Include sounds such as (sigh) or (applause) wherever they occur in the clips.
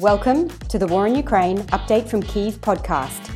Welcome to the War in Ukraine Update from Kyiv podcast.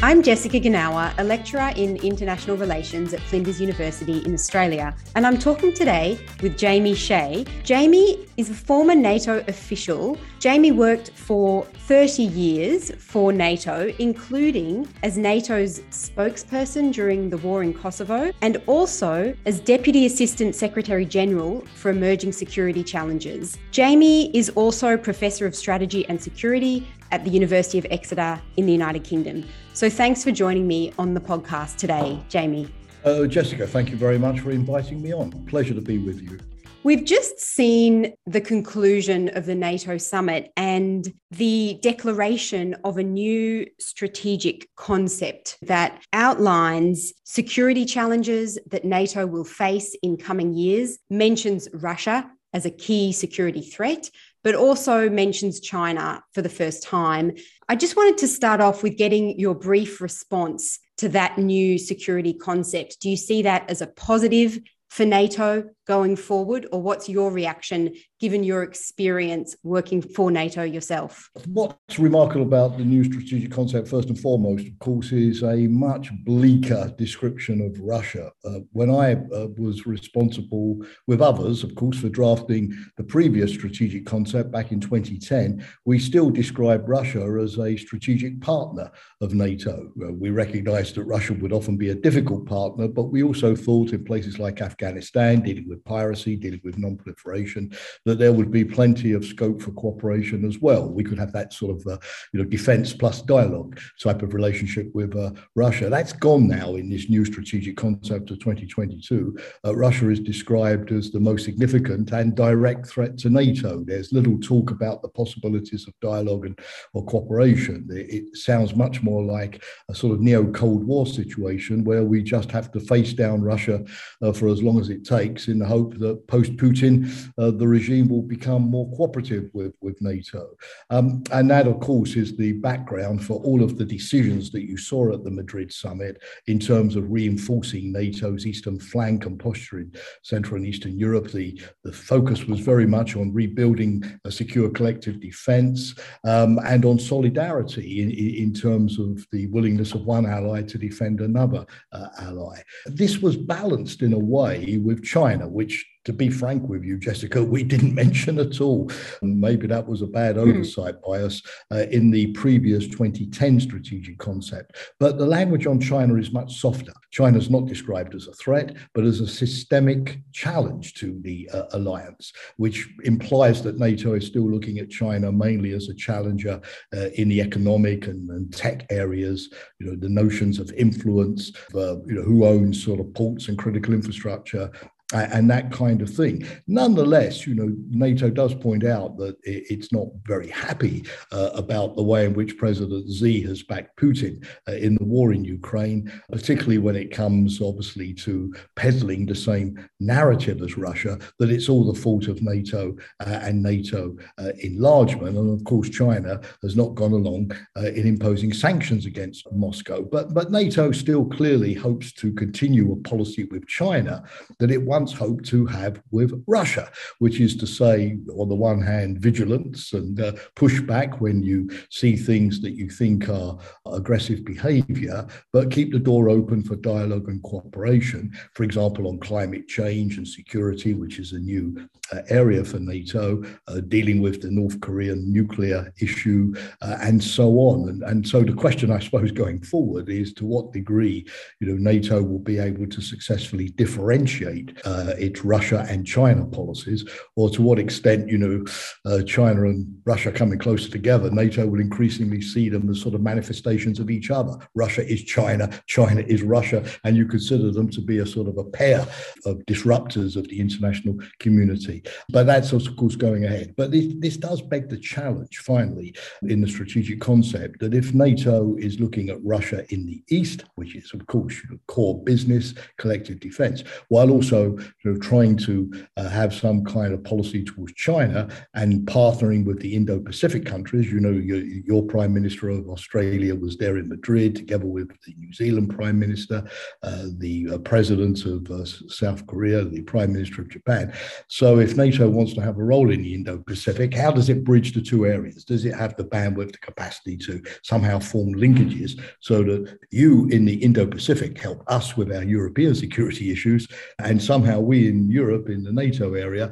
I'm Jessica Genauer, a lecturer in international relations at Flinders University in Australia, and I'm talking today with Jamie Shea. Jamie is a former NATO official. Jamie worked for 30 years for NATO, including as NATO's spokesperson during the war in Kosovo and also as Deputy Assistant Secretary General for Emerging Security Challenges. Jamie is also Professor of Strategy and Security at the University of Exeter in the United Kingdom. So thanks for joining me on the podcast today, Jamie. Uh, Jessica, thank you very much for inviting me on. Pleasure to be with you. We've just seen the conclusion of the NATO summit and the declaration of a new strategic concept that outlines security challenges that NATO will face in coming years, mentions Russia as a key security threat, but also mentions China for the first time. I just wanted to start off with getting your brief response to that new security concept. Do you see that as a positive for NATO going forward, or what's your reaction given your experience working for NATO yourself? What's remarkable about the new strategic concept, first and foremost, of course, is a much bleaker description of Russia. Uh, when I uh, was responsible with others, of course, for drafting the previous strategic concept back in 2010, we still described Russia as a strategic partner of NATO. Uh, we recognized that Russia would often be a difficult partner, but we also thought in places like Afghanistan, dealing with with piracy, dealing with non-proliferation, that there would be plenty of scope for cooperation as well. We could have that sort of, uh, you know, defence plus dialogue type of relationship with uh, Russia. That's gone now in this new strategic concept of 2022. Uh, Russia is described as the most significant and direct threat to NATO. There's little talk about the possibilities of dialogue and or cooperation. It, it sounds much more like a sort of neo-Cold War situation where we just have to face down Russia uh, for as long as it takes in the hope that post Putin, uh, the regime will become more cooperative with, with NATO. Um, and that, of course, is the background for all of the decisions that you saw at the Madrid summit in terms of reinforcing NATO's eastern flank and posture in Central and Eastern Europe. The, the focus was very much on rebuilding a secure collective defense um, and on solidarity in, in, terms of the willingness of one ally to defend another uh, ally. This was balanced in a way with China, which to be frank with you, Jessica, we didn't (laughs) mention at all. Maybe that was a bad hmm. oversight mm. by us uh, in the previous 2010 strategic concept. But the language on China is much softer. China is not described as a threat, but as a systemic challenge to the uh, alliance, which implies that NATO is still looking at China mainly as a challenger uh, in the economic and, and, tech areas. You know, the notions of influence, uh, you know, who owns sort of ports and critical infrastructure, and that kind of thing. Nonetheless, you know, NATO does point out that it's not very happy uh, about the way in which President Xi has backed Putin uh, in the war in Ukraine, particularly when it comes, obviously, to peddling the same narrative as Russia that it's all the fault of NATO uh, and NATO uh, enlargement. And of course, China has not gone along uh, in imposing sanctions against Moscow. But but NATO still clearly hopes to continue a policy with China that it once hoped to have with Russia, which is to say, on the one hand, vigilance and uh, pushback when you see things that you think are aggressive behavior, but keep the door open for dialogue and cooperation, for example, on climate change and security, which is a new uh, area for NATO, uh, dealing with the North Korean nuclear issue, uh, and so on. And, and so the question, I suppose, going forward is to what degree, you know, NATO will be able to successfully differentiate uh, its Russia and China policies, or to what extent, you know, uh, China and Russia coming closer together, NATO will increasingly see them as sort of manifestations of each other. Russia is China, China is Russia, and you consider them to be a sort of a pair of disruptors of the international community. But that's, of course, going ahead. But this, this does beg the challenge, finally, in the strategic concept that if NATO is looking at Russia in the East, which is, of course, core business, collective defense, while also trying to uh, have some kind of policy towards China and partnering with the Indo-Pacific countries. You know, your, your Prime Minister of Australia was there in Madrid, together with the New Zealand Prime Minister, uh, the uh, President of uh, South Korea, the Prime Minister of Japan. So, if NATO wants to have a role in the Indo-Pacific, how does it bridge the two areas? Does it have the bandwidth, the capacity to somehow form linkages so that you in the Indo-Pacific help us with our European security issues, and somehow we in Europe, in the NATO area,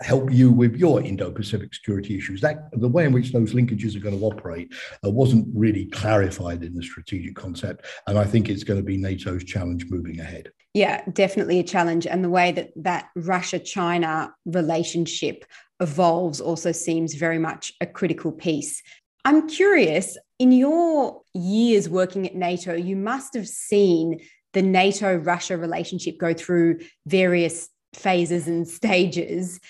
help you with your Indo-Pacific security issues. That the way in which those linkages are going to operate uh, wasn't really clarified in the strategic concept, and I think it's going to be NATO's challenge moving ahead. Yeah, definitely a challenge, and the way that that Russia-China relationship evolves also seems very much a critical piece. I'm curious, in your years working at NATO, you must have seen the NATO Russia relationship go through various phases and stages.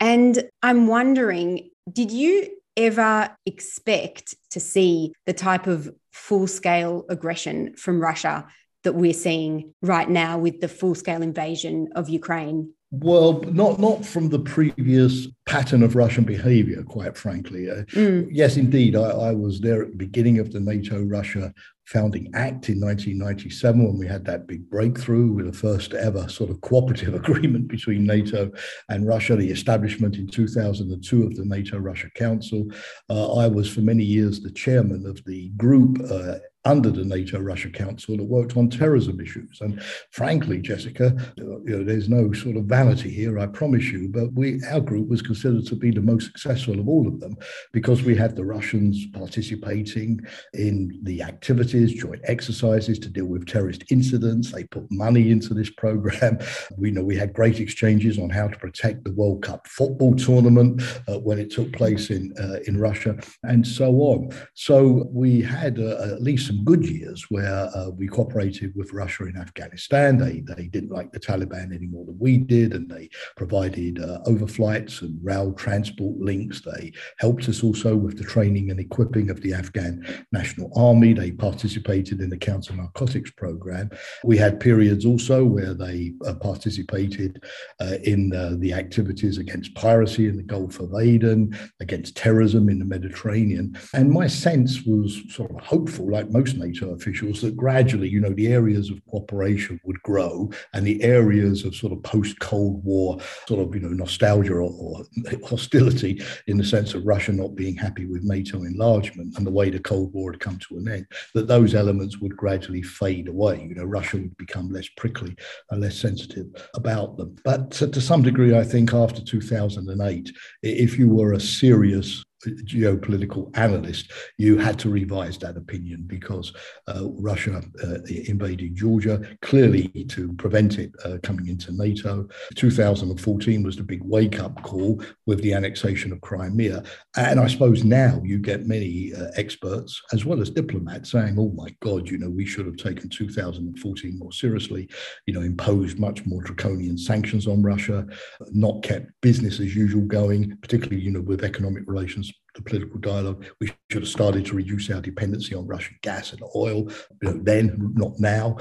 And I'm wondering, did you ever expect to see the type of full scale aggression from Russia that we're seeing right now with the full scale invasion of Ukraine? Well, not not from the previous pattern of Russian behavior, quite frankly. Uh, mm. Yes, indeed, I, I, was there at the beginning of the NATO Russia Founding Act in 1997 when we had that big breakthrough with the first ever sort of cooperative (laughs) agreement between NATO and Russia, the establishment in 2002 of the NATO Russia Council. Uh, I was for many years the chairman of the group. Uh, under the NATO Russia Council that worked on terrorism issues. And frankly, Jessica, you know, there's no sort of vanity here, I promise you, but we our group was considered to be the most successful of all of them because we had the Russians participating in the activities, joint exercises to deal with terrorist incidents. They put money into this program. We know we had great exchanges on how to protect the World Cup football tournament uh, when it took place in uh, in Russia, and so on. So we had uh, at least some good years where uh, we cooperated with Russia in Afghanistan. They, they didn't like the Taliban any more than we did, and they provided uh, overflights and rail transport links. They helped us also with the training and equipping of the Afghan National Army. They participated in the counter narcotics program. We had periods also where they uh, participated uh, in the activities against piracy in the Gulf of Aden, against terrorism in the Mediterranean. And my sense was sort of hopeful, like most most NATO officials that gradually, you know, the areas of cooperation would grow and the areas of sort of post Cold War sort of, you know, nostalgia or, or, hostility in the sense of Russia not being happy with NATO enlargement and the way the Cold War had come to an end, that those elements would gradually fade away. You know, Russia would become less prickly and less sensitive about them. But to, to some degree, I think after 2008, if you were a serious geopolitical analyst, you had to revise that opinion because uh, Russia uh, invaded Georgia, clearly to prevent it uh, coming into NATO. 2014 was the big wake up call with the annexation of Crimea. And I suppose now you get many uh, experts as well as diplomats saying, oh my God, you know, we should have taken 2014 more seriously, you know, imposed much more draconian sanctions on Russia, not kept business as usual going, particularly, you know, with economic relations the political dialogue. We should have started to reduce our dependency on Russian gas and oil, you know, then, not now.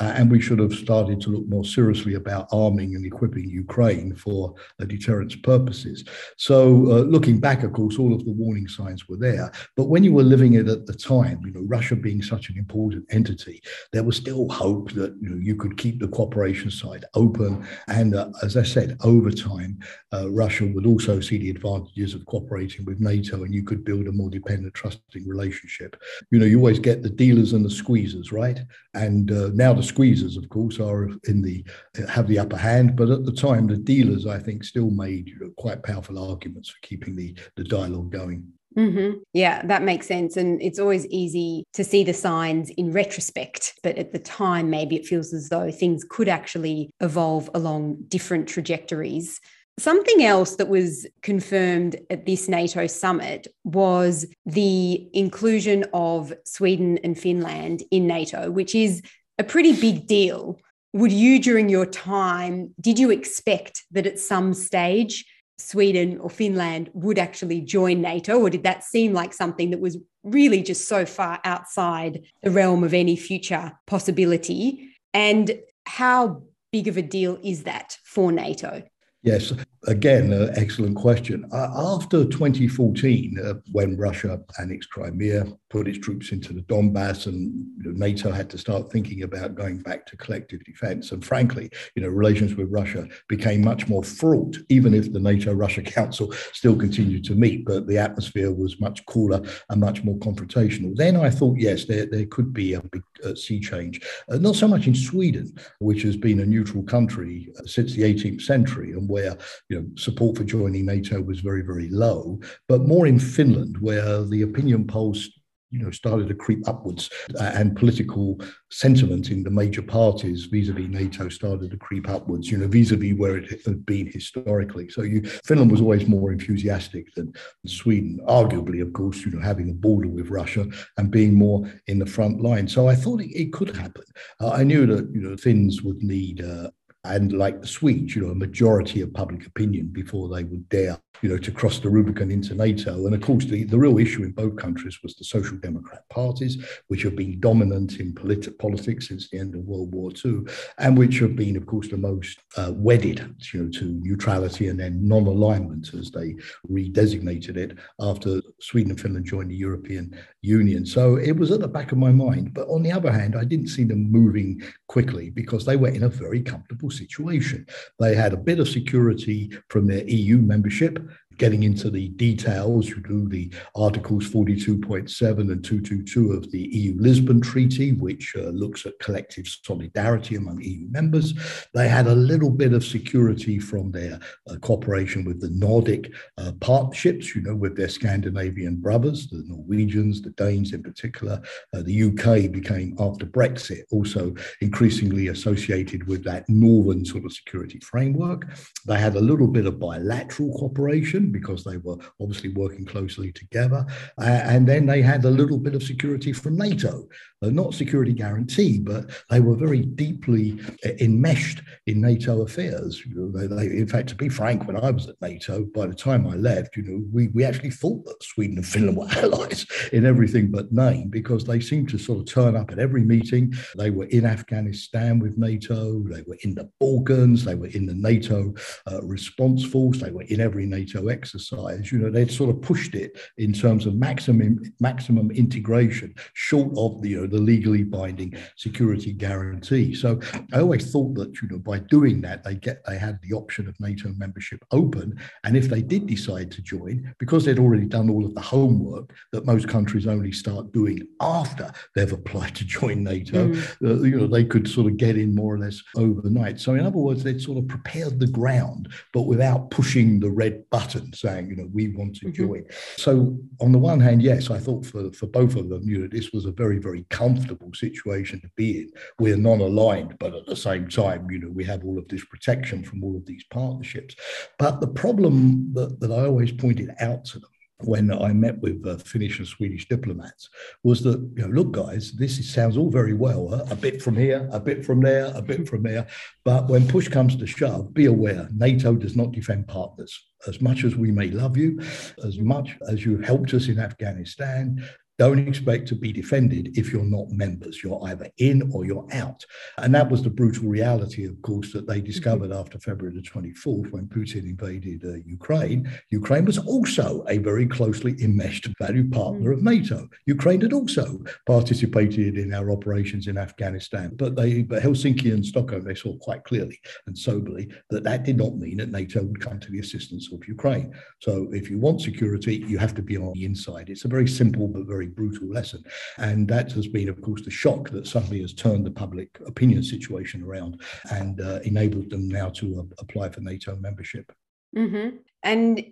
Uh, and we should have started to look more seriously about arming and equipping Ukraine for uh, deterrence purposes. So, uh, looking back, of course, all of the warning signs were there. But when you were living it at the time, you know, Russia being such an important entity, there was still hope that you know you could keep the cooperation side open. And uh, as I said, over time, uh, Russia would also see the advantages of cooperating with NATO and you could build a more dependent, trusting relationship. You know, you always get the dealers and the squeezers, right? And uh, now the squeezers, of course, are in the have the upper hand. But at the time, the dealers, I think, still made you know, quite powerful arguments for keeping the the dialogue going. Mm-hmm. Yeah, that makes sense. And it's always easy to see the signs in retrospect. But at the time, maybe it feels as though things could actually evolve along different trajectories. Something else that was confirmed at this NATO summit was the inclusion of Sweden and Finland in NATO, which is a pretty big deal. Would you, during your time, did you expect that at some stage Sweden or Finland would actually join NATO, or did that seem like something that was really just so far outside the realm of any future possibility? And how big of a deal is that for NATO? Yes, again, uh, excellent question. After 2014, uh, when Russia annexed Crimea, put its troops into the Donbass, and NATO had to start thinking about going back to collective defense. And frankly, you know, relations with Russia became much more fraught, even if the NATO-Russia (laughs) Council still continued to meet, but the atmosphere was much cooler and much more confrontational. Then I thought, yes, there, there could be a big uh, sea change. Uh, not so much in Sweden, which has been a neutral country uh, since the 18th century, and where you know support for joining NATO was very, very low, but more in Finland, where the opinion polls you know, started to creep upwards, uh, and political sentiment in the major parties vis-a-vis NATO started to creep upwards. You know, vis-a-vis where it had been historically. So, you, Finland was always more enthusiastic than Sweden, arguably, of course, you know, having a border with Russia and being more in the front line. So, I thought it, it could happen. Uh, I knew that you know Finns would need uh, and like the Swedes, you know, a majority of public opinion before they would dare, you know, to cross the Rubicon into NATO. And of course, the, the real issue in both countries was the social democrat parties, which have been dominant in politi- politics since the end of World War II, and which have been, of course, the most uh, wedded, you know, to neutrality and then non-alignment, as they redesignated it after Sweden and Finland joined the European Union. So it was at the back of my mind. But on the other hand, I didn't see them moving quickly because they were in a very comfortable situation. They had a bit of security from their EU membership getting into the details, you do the Articles 42.7 and 222 of the EU Lisbon Treaty, which uh, looks at collective solidarity among EU members. They had a little bit of security from their uh, cooperation with the Nordic uh, partnerships, you know, with their Scandinavian brothers, the Norwegians, the Danes in particular. Uh, the UK became, after Brexit, also increasingly associated with that northern sort of security framework. They had a little bit of bilateral cooperation because they were obviously working closely together. Uh, and then they had a little bit of security from NATO, not security guarantee, but they were very deeply enmeshed in NATO affairs. You know, they, they, in fact, to be frank, when I was at NATO, by the time I left, you know, we, we actually thought that Sweden and Finland (laughs) were allies in everything but name because they seemed to sort of turn up at every meeting. They were in Afghanistan with NATO, they were in the Balkans, they were in the NATO uh, response force, they were in every NATO exercise. You know, they'd sort of pushed it in terms of maximum maximum integration, short of the you know the legally binding security guarantee. So I always thought that you know by doing that they get they had the option of NATO membership open, and if they did decide to join, because they'd already done all of the homework that most countries only start doing after they've applied to join NATO, mm. uh, you know they could sort of get in more or less overnight. So in other words, they'd sort of prepared the ground, but without pushing the red button saying you know we want to mm-hmm. join. So on the one hand, yes, I thought for for both of them, you know, this was a very very comfortable situation to be in. We're non-aligned, but at the same time, you know, we have all of this protection from all of these partnerships. But the problem that, that I always pointed out to them when I met with uh, Finnish and Swedish diplomats was that, you know, look, guys, this is, sounds all very well, uh, a bit from here, a bit from there, a bit from there. But when push comes to shove, be aware NATO does not defend partners. As much as we may love you, as much as you helped us in Afghanistan, don't expect to be defended if you're not members. You're either in or you're out. And that was the brutal reality, of course, that they mm-hmm. discovered mm-hmm. after February the 24th when Putin invaded uh, Ukraine. Ukraine was also a very closely enmeshed value partner mm-hmm. of NATO. Ukraine had also participated in our operations in Afghanistan, but they, but Helsinki and Stockholm, they saw quite clearly and soberly that that did not mean that NATO would come to the assistance of Ukraine. So if you want security, you have to be on the inside. It's a very simple but very brutal lesson. And that has been, of course, the shock that suddenly has turned the public opinion situation around and uh, enabled them now to uh, apply for NATO membership. Mm-hmm. And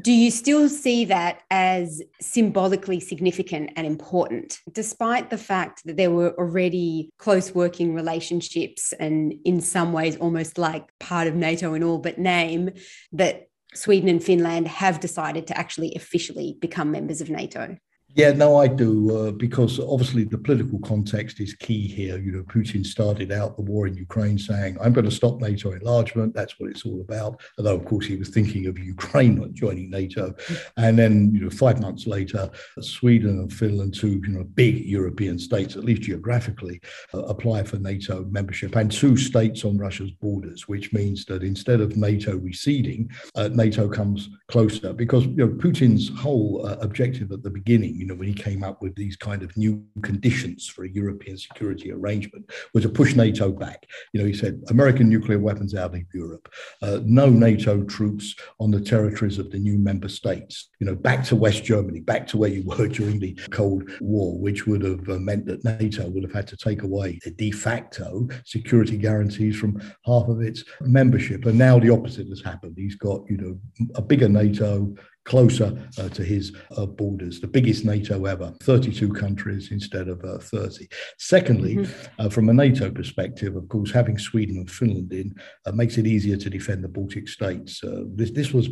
do you still see that as symbolically significant and important, despite the fact that there were already close working relationships and, in some ways, almost like part of NATO in all but name, that Sweden and Finland have decided to actually officially become members of NATO? Yeah, no, I do, uh, because obviously the political context is key here. You know, Putin started out the war in Ukraine saying, I'm going to stop NATO enlargement. That's what it's all about. Although, of course, he was thinking of Ukraine not joining NATO. And then, you know, five months later, Sweden and Finland, two, you know, big European states, at least geographically, uh, apply for NATO membership and two states on Russia's borders, which means that instead of NATO receding, uh, NATO comes closer because, you know, Putin's whole uh, objective at the beginning, you know, when he came up with these kind of new conditions for a European security arrangement, was to push NATO back. You know, he said American nuclear weapons out of Europe, uh, no NATO troops on the territories of the new member states. You know, back to West Germany, back to where you (laughs) were during the Cold War, which would have uh, meant that NATO would have had to take away the de facto security guarantees from half of its membership. And now the opposite has happened. He's got, you know, a bigger NATO, closer uh, to his uh, borders, the biggest NATO ever, 32 countries instead of uh, 30. Secondly, mm-hmm. Uh, from a NATO perspective, of course, having Sweden and Finland in uh, makes it easier to defend the Baltic states. Uh, this, this was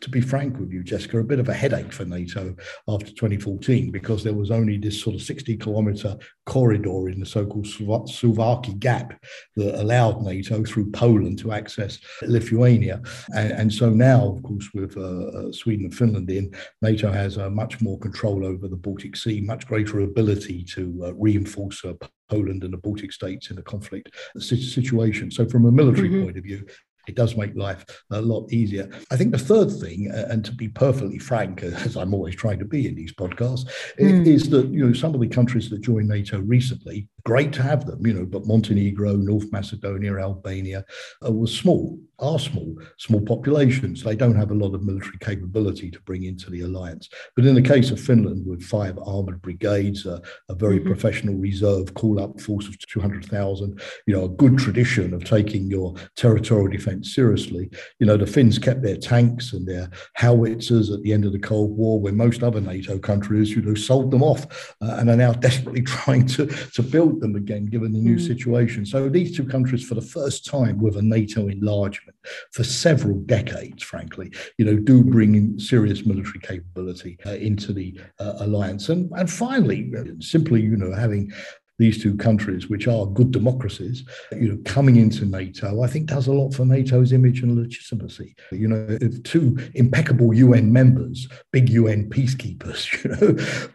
to be frank with you, Jessica, a bit of a headache for NATO after 2014 because there was only this sort of 60 kilometer corridor in the so called Suwalki Gap that allowed NATO through Poland to access Lithuania. And, and so now, of course, with uh, uh Sweden and Finland in, NATO has uh, much more control over the Baltic Sea, much greater ability to uh, reinforce uh, Poland and the Baltic states in a conflict situation. So, from a military mm-hmm. point of view, it does make life a lot easier. I think the third thing, and to be perfectly frank, as I'm always trying to be in these podcasts, mm. is that you know some of the countries that joined NATO recently, great to have them, you know, but Montenegro, North Macedonia, Albania uh, were small, are small, small populations. They don't have a lot of military capability to bring into the alliance. But in the case of Finland, with five armored brigades, uh, a very mm-hmm. professional reserve call-up force of 200,000, you know, a good tradition of taking your territorial defence seriously. You know, the Finns kept their tanks and their howitzers at the end of the Cold War, when most other NATO countries, you know, sold them off uh, and are now (laughs) desperately trying to, to build them again, given the new mm. situation. So these two countries, for the first time with a NATO enlargement for several decades, frankly, you know, do bring in serious military capability uh, into the uh, alliance. And, and finally, simply, you know, having these two countries, which are good democracies, you know, coming into NATO, I think does a lot for NATO's image and legitimacy. You know, if two impeccable UN members, big UN peacekeepers,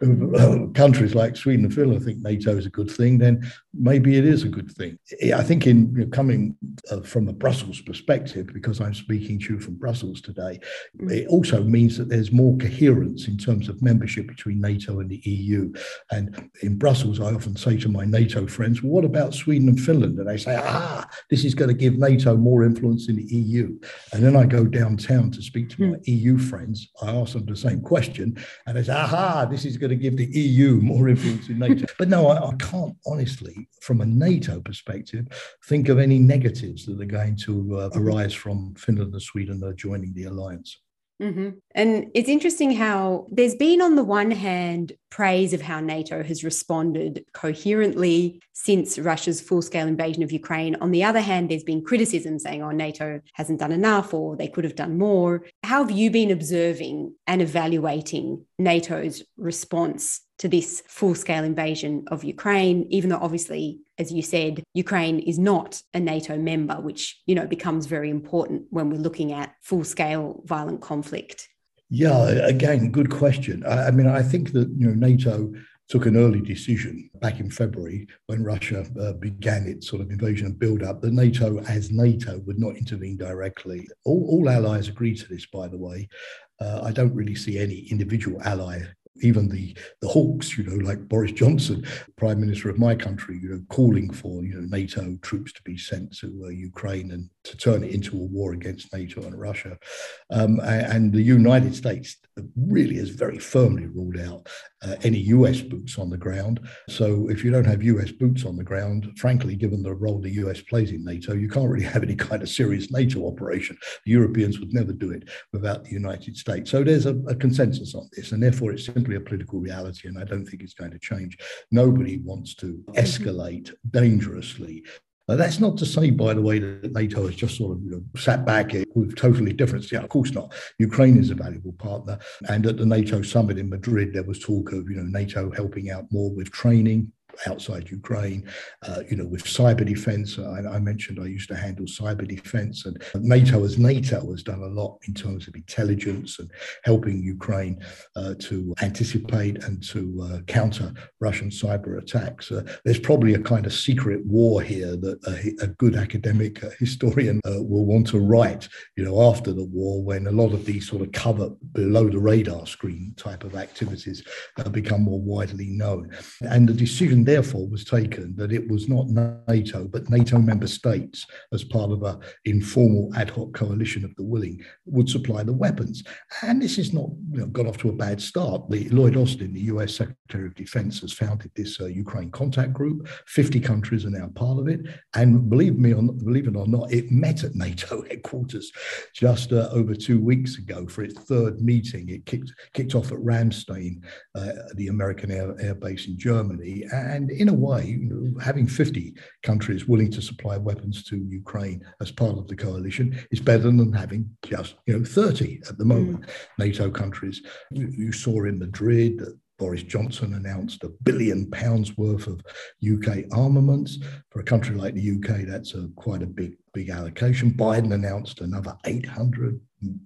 (laughs) you know, countries like Sweden and Finland think NATO is a good thing, then maybe it is a good thing. I think in you know, coming uh, from a Brussels perspective, because I'm speaking to you from Brussels today, it also means that there's more coherence in terms of membership between NATO and the EU. And in Brussels, I often say to my NATO friends, well, what about Sweden and Finland? And they say, ah, this is going to give NATO more influence in the EU. And then I go downtown to speak to my mm. EU friends. I ask them the same question, and they say, aha, this is going to give the EU more influence in NATO. but no, I, I can't honestly, from a NATO perspective, think of any negatives that are going to uh, arise from Finland and Sweden joining the alliance. Mm-hmm. And it's interesting how there's been, on the one hand, praise of how NATO has responded coherently since Russia's full scale invasion of Ukraine. On the other hand, there's been criticism saying, oh, NATO hasn't done enough or they could have done more. How have you been observing and evaluating NATO's response to this full scale invasion of Ukraine, even though obviously, as you said, Ukraine is not a NATO member, which, you know, becomes very important when we're looking at full scale violent conflict. Yeah, again, good question. I, I mean, I think that, you know, NATO took an early decision back in February when Russia uh, began its sort of invasion and build up that NATO, as NATO, would not intervene directly. All, all allies agreed to this, by the way. Uh, I don't really see any individual ally even the the hawks, you know, like Boris Johnson, Prime Minister of my country, you know, calling for you know NATO troops to be sent to uh, Ukraine and to turn it into a war against NATO and Russia, um, and the United States really has very firmly ruled out uh, any US boots on the ground. So if you don't have US boots on the ground, frankly, given the role the US plays in NATO, you can't really (laughs) have any kind of serious NATO operation. The Europeans would never do it without the United States. So there's a, a consensus on this, and therefore it's simply a political reality, and I don't think it's going to change. Nobody wants to escalate dangerously Uh, that's not to say, by the way, that NATO has just sort of you know, sat back with totally different. Yeah, of course not. Ukraine is a valuable partner, and at the NATO summit in Madrid, there was talk of you know NATO helping out more with training, outside Ukraine, uh, you know, with cyber defense. I, I, mentioned I used to handle cyber defense, and NATO, as NATO, has done a lot in terms of intelligence and helping Ukraine uh, to anticipate and to uh, counter Russian cyber attacks. Uh, there's probably a kind of secret war here that a, a good academic uh, historian uh, will want to write, you know, after the war when a lot of these sort of cover below the radar screen type of activities become more widely known. And the decision therefore was taken that it was not NATO, but NATO member states, as part of an informal ad hoc coalition of the willing, would supply the weapons. And this is not you know, got off to a bad start. The Lloyd Austin, the US Secretary of Defense, has founded this uh, Ukraine contact group. 50 countries are now part of it. And believe me, or believe it or not, it met at NATO (laughs) headquarters just uh, over two weeks ago for its third meeting. It kicked, kicked off at Ramstein, uh, the American air, air base in Germany. And and in a way, you know, having 50 countries willing to supply weapons to Ukraine as part of the coalition is better than having just you know 30 at the moment. Mm. NATO countries. You, you saw in Madrid that Boris Johnson announced a billion pounds worth of UK armaments. For a country like the UK, that's a, quite a big, big allocation. Biden announced another 800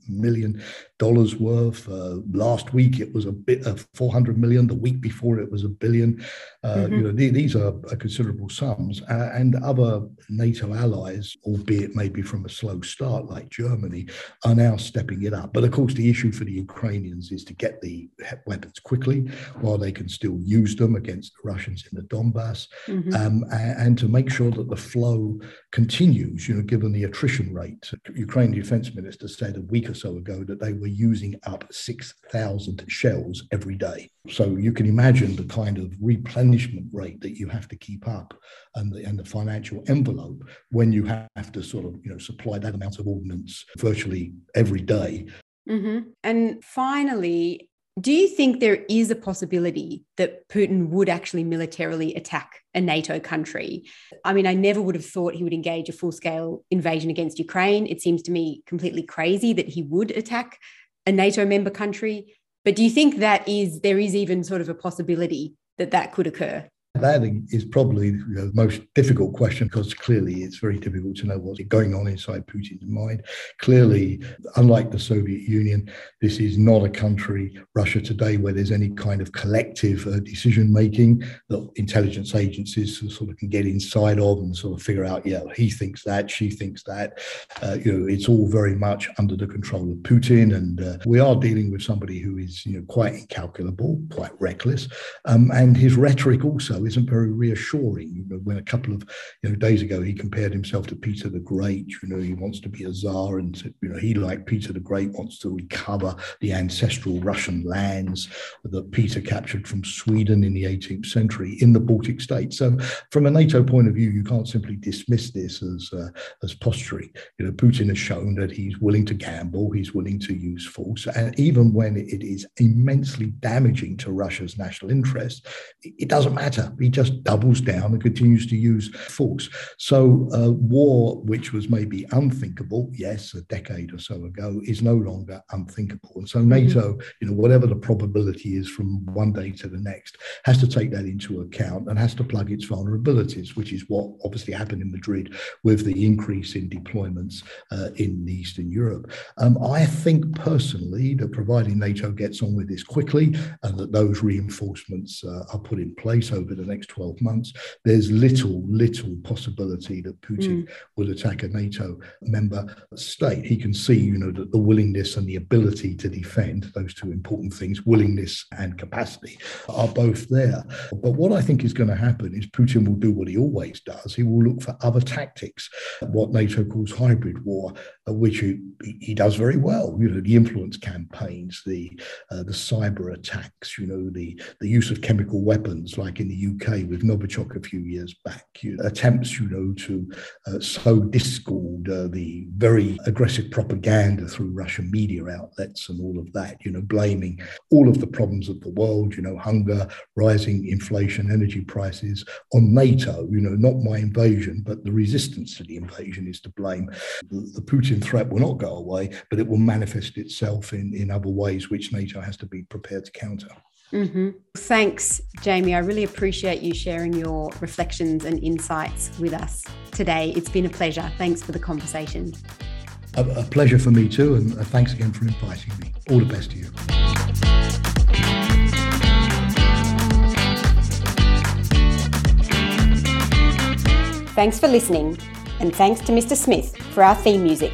million dollars worth. Uh, last week it was a bit of 400 million. The week before it was a billion. Uh, mm-hmm. You know, these are, considerable sums. Uh, and other NATO allies, albeit maybe from a slow start like Germany, are now stepping it up. But of course, the issue for the Ukrainians is to get the weapons quickly while they can still use them against the Russians in the Donbass, mm-hmm. um, and, and to make sure that the flow continues. You know, given the attrition rate, Ukraine defense minister said week or so ago that they were using up 6,000 shells every day. So you can imagine the kind of replenishment rate that you have to keep up and the, and the financial envelope when you have to sort of you know supply that amount of ordnance virtually every day. Mm-hmm. And finally, do you think there is a possibility that Putin would actually militarily attack a NATO country? I mean, I never would have thought he would engage a full scale invasion against Ukraine. It seems to me completely crazy that he would attack a NATO member country. But do you think that is there is even sort of a possibility that that could occur? That is probably the most difficult question because clearly it's very difficult to know what's going on inside Putin's mind. Clearly, unlike the Soviet Union, this is not a country, Russia today, where there's any kind of collective uh, decision making that intelligence agencies sort of can get inside of and sort of figure out, yeah, he thinks that, she thinks that. Uh, you know, it's all very much under the control of Putin, and uh, we are dealing with somebody who is, you know, quite incalculable, quite reckless, um, and his rhetoric also isn't very reassuring. When a couple of you know days ago he compared himself to Peter the Great, you know, he wants to be a czar, and you know he, like Peter the Great, wants to recover the ancestral Russian lands that Peter captured from Sweden in the 18th century in the Baltic states. So, from a NATO point of view, you can't simply dismiss this as uh, as posturing. You know, Putin has shown that he's willing to gamble, he's willing to use force, and even when it is immensely damaging to Russia's national interest, it doesn't matter he just doubles down and continues to use force. So, uh, war, which was maybe unthinkable, yes, a decade or so ago, is no longer unthinkable. And so, mm-hmm. NATO, you know, whatever the probability is from one day to the next, has to take that into account and has to plug its vulnerabilities, which is what obviously happened in Madrid with the increase in deployments uh, in Eastern Europe. Um, I think personally that providing NATO gets on with this quickly and that those reinforcements uh, are put in place over the the next 12 months, there's little, little possibility that Putin mm. will attack a NATO member state. He can see, you know, that the willingness and the ability to defend those two important things, willingness and capacity, are both there. But what I think is going to happen is Putin will do what he always does. He will look for other tactics, what NATO calls hybrid war, which he, he does very well. You know, the influence campaigns, the uh, the cyber attacks, you know, the the use of chemical weapons, like in the UK with Novichok a few years back. You know, attempts, you know, to uh, sow discord, uh, the very aggressive propaganda through Russian media outlets and all of that, you know, blaming all of the problems of the world, you know, hunger, rising inflation, energy prices on NATO, you know, not my invasion, but the resistance to the invasion is to blame. The, the Putin threat will not go away, but it will manifest itself in, in other ways which NATO has to be prepared to counter. Mm-hmm. Thanks, Jamie. I really appreciate you sharing your reflections and insights with us today. It's been a pleasure. Thanks for the conversation. A, a pleasure for me too, and uh, thanks again for inviting me. All the best to you. Thanks for listening, and thanks to Mr. Smith for our theme music.